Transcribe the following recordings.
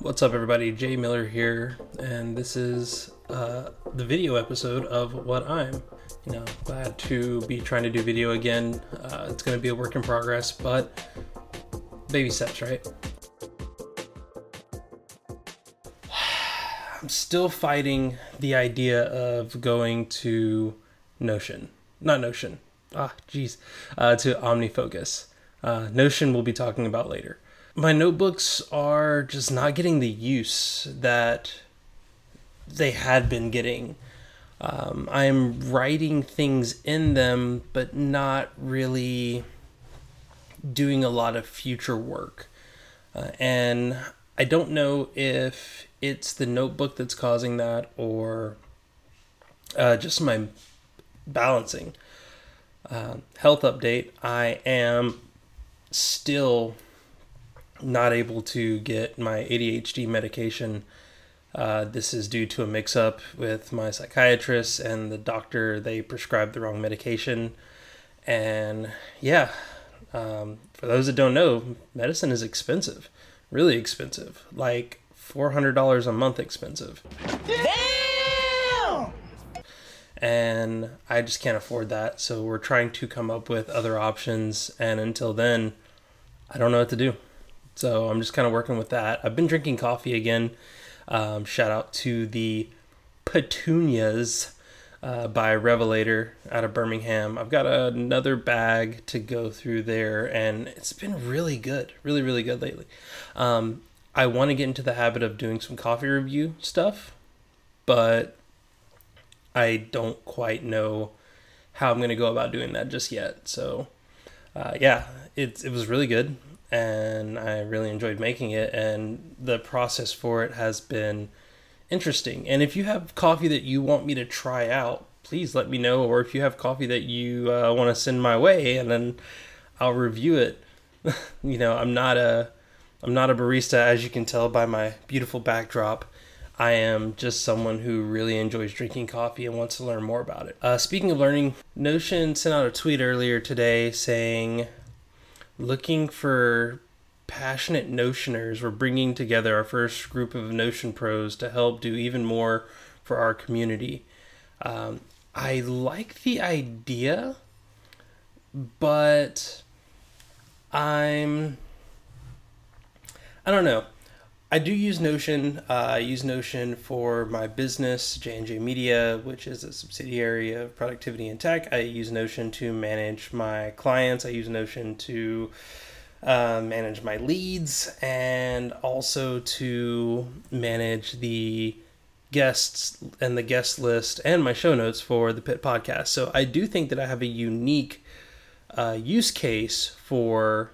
What's up, everybody? Jay Miller here, and this is uh, the video episode of What I'm. You know, glad to be trying to do video again. Uh, it's going to be a work in progress, but baby steps, right? I'm still fighting the idea of going to Notion. Not Notion. Ah, jeez. Uh, to OmniFocus. Uh, Notion we'll be talking about later. My notebooks are just not getting the use that they had been getting. Um, I'm writing things in them, but not really doing a lot of future work. Uh, and I don't know if it's the notebook that's causing that or uh, just my balancing. Uh, health update I am still not able to get my ADHD medication. Uh, this is due to a mix up with my psychiatrist and the doctor. They prescribed the wrong medication. And yeah, um, for those that don't know, medicine is expensive, really expensive, like $400 a month expensive. Damn! And I just can't afford that. So we're trying to come up with other options. And until then, I don't know what to do. So I'm just kind of working with that. I've been drinking coffee again. Um, shout out to the Petunias uh, by Revelator out of Birmingham. I've got another bag to go through there, and it's been really good, really, really good lately. Um, I want to get into the habit of doing some coffee review stuff, but I don't quite know how I'm going to go about doing that just yet. So, uh, yeah, it, it was really good and I really enjoyed making it. And the process for it has been interesting. And if you have coffee that you want me to try out, please let me know. Or if you have coffee that you uh, want to send my way, and then I'll review it. you know, I'm not a I'm not a barista, as you can tell by my beautiful backdrop. I am just someone who really enjoys drinking coffee and wants to learn more about it. Uh, speaking of learning, Notion sent out a tweet earlier today saying looking for passionate notioners. We're bringing together our first group of Notion pros to help do even more for our community. Um, I like the idea, but I'm. I don't know. I do use Notion. Uh, I use Notion for my business, J&J Media, which is a subsidiary of Productivity in Tech. I use Notion to manage my clients. I use Notion to uh, manage my leads and also to manage the guests and the guest list and my show notes for the Pit podcast. So I do think that I have a unique uh, use case for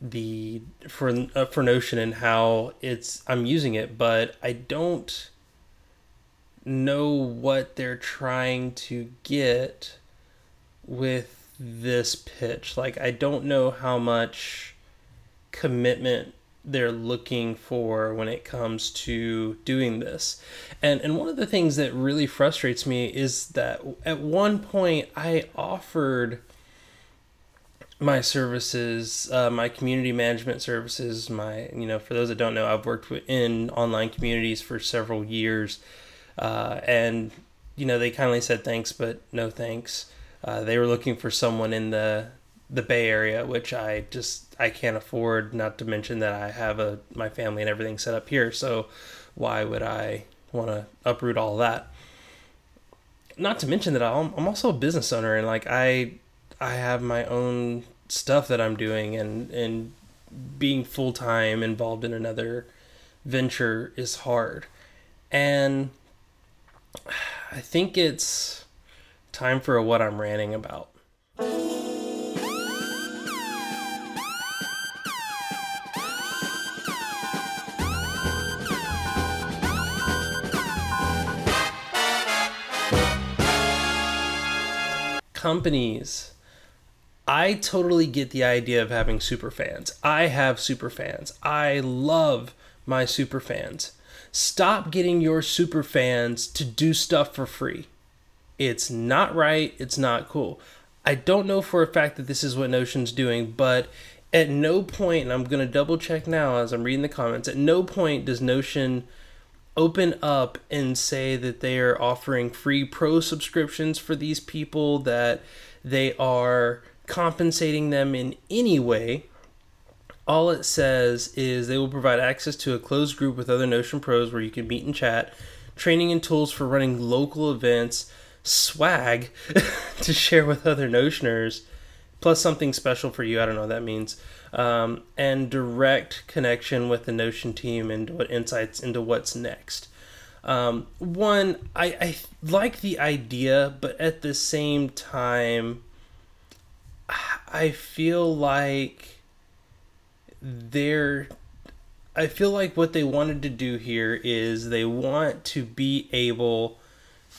the for uh, for Notion and how it's I'm using it, but I don't know what they're trying to get with this pitch. Like I don't know how much commitment they're looking for when it comes to doing this. And and one of the things that really frustrates me is that at one point I offered my services, uh, my community management services, my, you know, for those that don't know, I've worked in online communities for several years. Uh, and, you know, they kindly said thanks, but no thanks. Uh, they were looking for someone in the, the Bay Area, which I just, I can't afford, not to mention that I have a, my family and everything set up here. So why would I want to uproot all that? Not to mention that I'm, I'm also a business owner and like I, I have my own stuff that I'm doing and and being full time involved in another venture is hard. And I think it's time for what I'm ranting about. Companies I totally get the idea of having super fans. I have super fans. I love my super fans. Stop getting your super fans to do stuff for free. It's not right. It's not cool. I don't know for a fact that this is what Notion's doing, but at no point, and I'm going to double check now as I'm reading the comments, at no point does Notion open up and say that they are offering free pro subscriptions for these people, that they are compensating them in any way. All it says is they will provide access to a closed group with other Notion pros where you can meet and chat, training and tools for running local events, swag to share with other Notioners, plus something special for you. I don't know what that means. Um, and direct connection with the Notion team and what insights into what's next. Um, one, I, I like the idea, but at the same time, I feel like they're. I feel like what they wanted to do here is they want to be able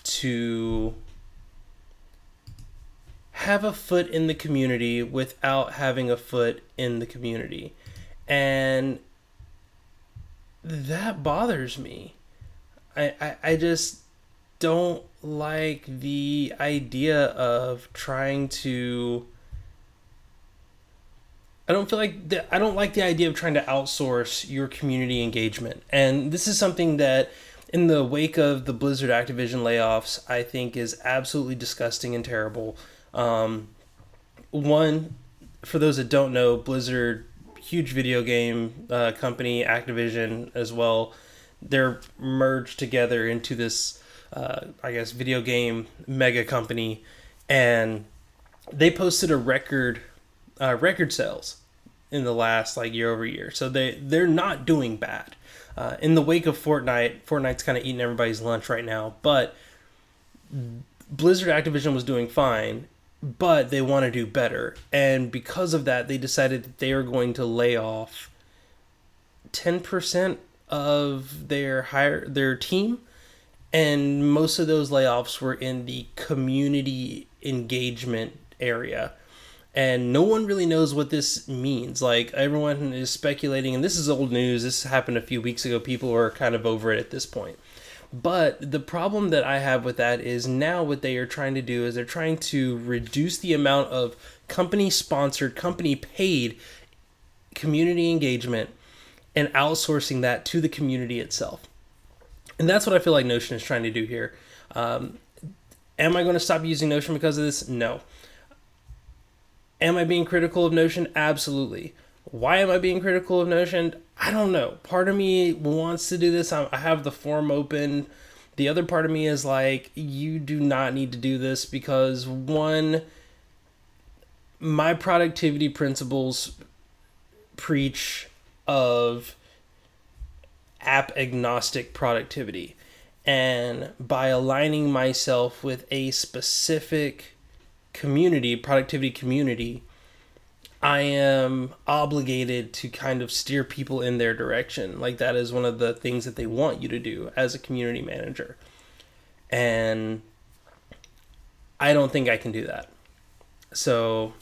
to have a foot in the community without having a foot in the community. And that bothers me. I, I, I just don't like the idea of trying to I don't feel like the, I don't like the idea of trying to outsource your community engagement. And this is something that in the wake of the Blizzard Activision layoffs, I think is absolutely disgusting and terrible. Um, one, for those that don't know, Blizzard, huge video game uh, company, Activision as well, they're merged together into this, uh, I guess, video game mega company, and they posted a record, uh, record sales in the last like year over year. So they they're not doing bad. Uh, in the wake of Fortnite, Fortnite's kind of eating everybody's lunch right now, but Blizzard Activision was doing fine, but they want to do better. And because of that, they decided that they are going to lay off 10% of their hire their team and most of those layoffs were in the community engagement area and no one really knows what this means like everyone is speculating and this is old news this happened a few weeks ago people are kind of over it at this point but the problem that I have with that is now what they are trying to do is they're trying to reduce the amount of company sponsored, company paid community engagement and outsourcing that to the community itself. And that's what I feel like Notion is trying to do here. Um, am I going to stop using Notion because of this? No. Am I being critical of Notion? Absolutely. Why am I being critical of Notion? I don't know. Part of me wants to do this. I have the form open. The other part of me is like, you do not need to do this because one, my productivity principles preach of app agnostic productivity. And by aligning myself with a specific community, productivity community, I am obligated to kind of steer people in their direction. Like that is one of the things that they want you to do as a community manager. And I don't think I can do that. So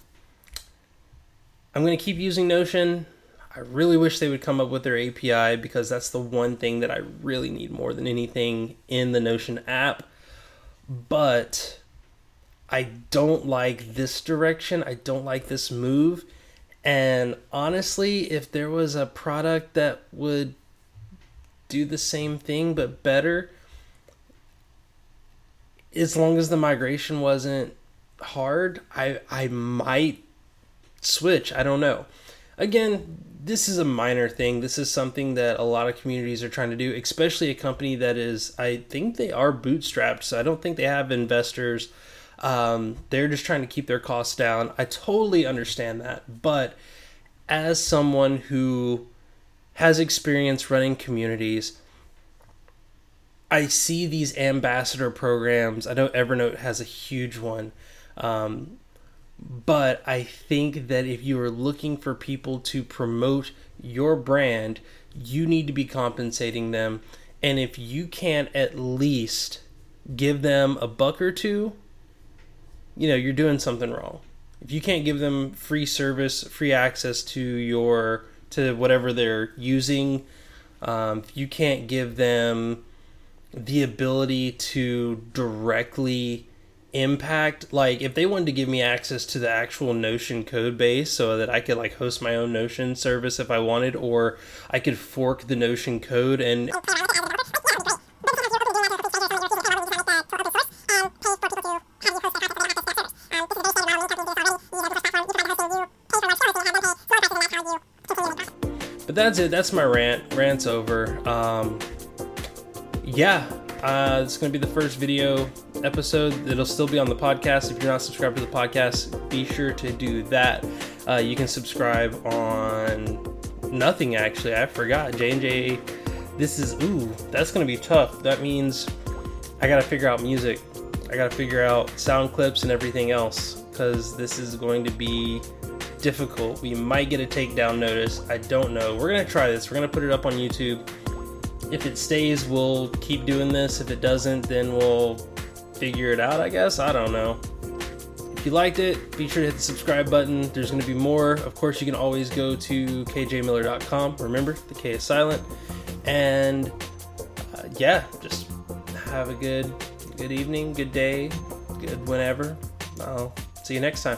I'm going to keep using Notion. I really wish they would come up with their API because that's the one thing that I really need more than anything in the Notion app. But I don't like this direction. I don't like this move. And honestly, if there was a product that would do the same thing but better, as long as the migration wasn't hard, I I might switch. I don't know. Again, this is a minor thing. This is something that a lot of communities are trying to do, especially a company that is I think they are bootstrapped, so I don't think they have investors um, they're just trying to keep their costs down. I totally understand that. But as someone who has experience running communities, I see these ambassador programs. I know Evernote has a huge one. Um, but I think that if you are looking for people to promote your brand, you need to be compensating them. And if you can't at least give them a buck or two you know you're doing something wrong. If you can't give them free service free access to your to whatever they're using um, you can't give them the ability to directly impact like if they wanted to give me access to the actual notion code base so that i could like host my own notion service if i wanted or i could fork the notion code and that's it that's my rant rant's over um yeah uh, it's going to be the first video episode. It'll still be on the podcast. If you're not subscribed to the podcast, be sure to do that. Uh, you can subscribe on nothing actually. I forgot J and J. This is ooh, that's going to be tough. That means I got to figure out music. I got to figure out sound clips and everything else because this is going to be difficult. We might get a takedown notice. I don't know. We're going to try this. We're going to put it up on YouTube if it stays, we'll keep doing this. If it doesn't, then we'll figure it out, I guess. I don't know. If you liked it, be sure to hit the subscribe button. There's going to be more. Of course, you can always go to kjmiller.com. Remember, the K is silent. And uh, yeah, just have a good good evening, good day, good whenever. I'll see you next time.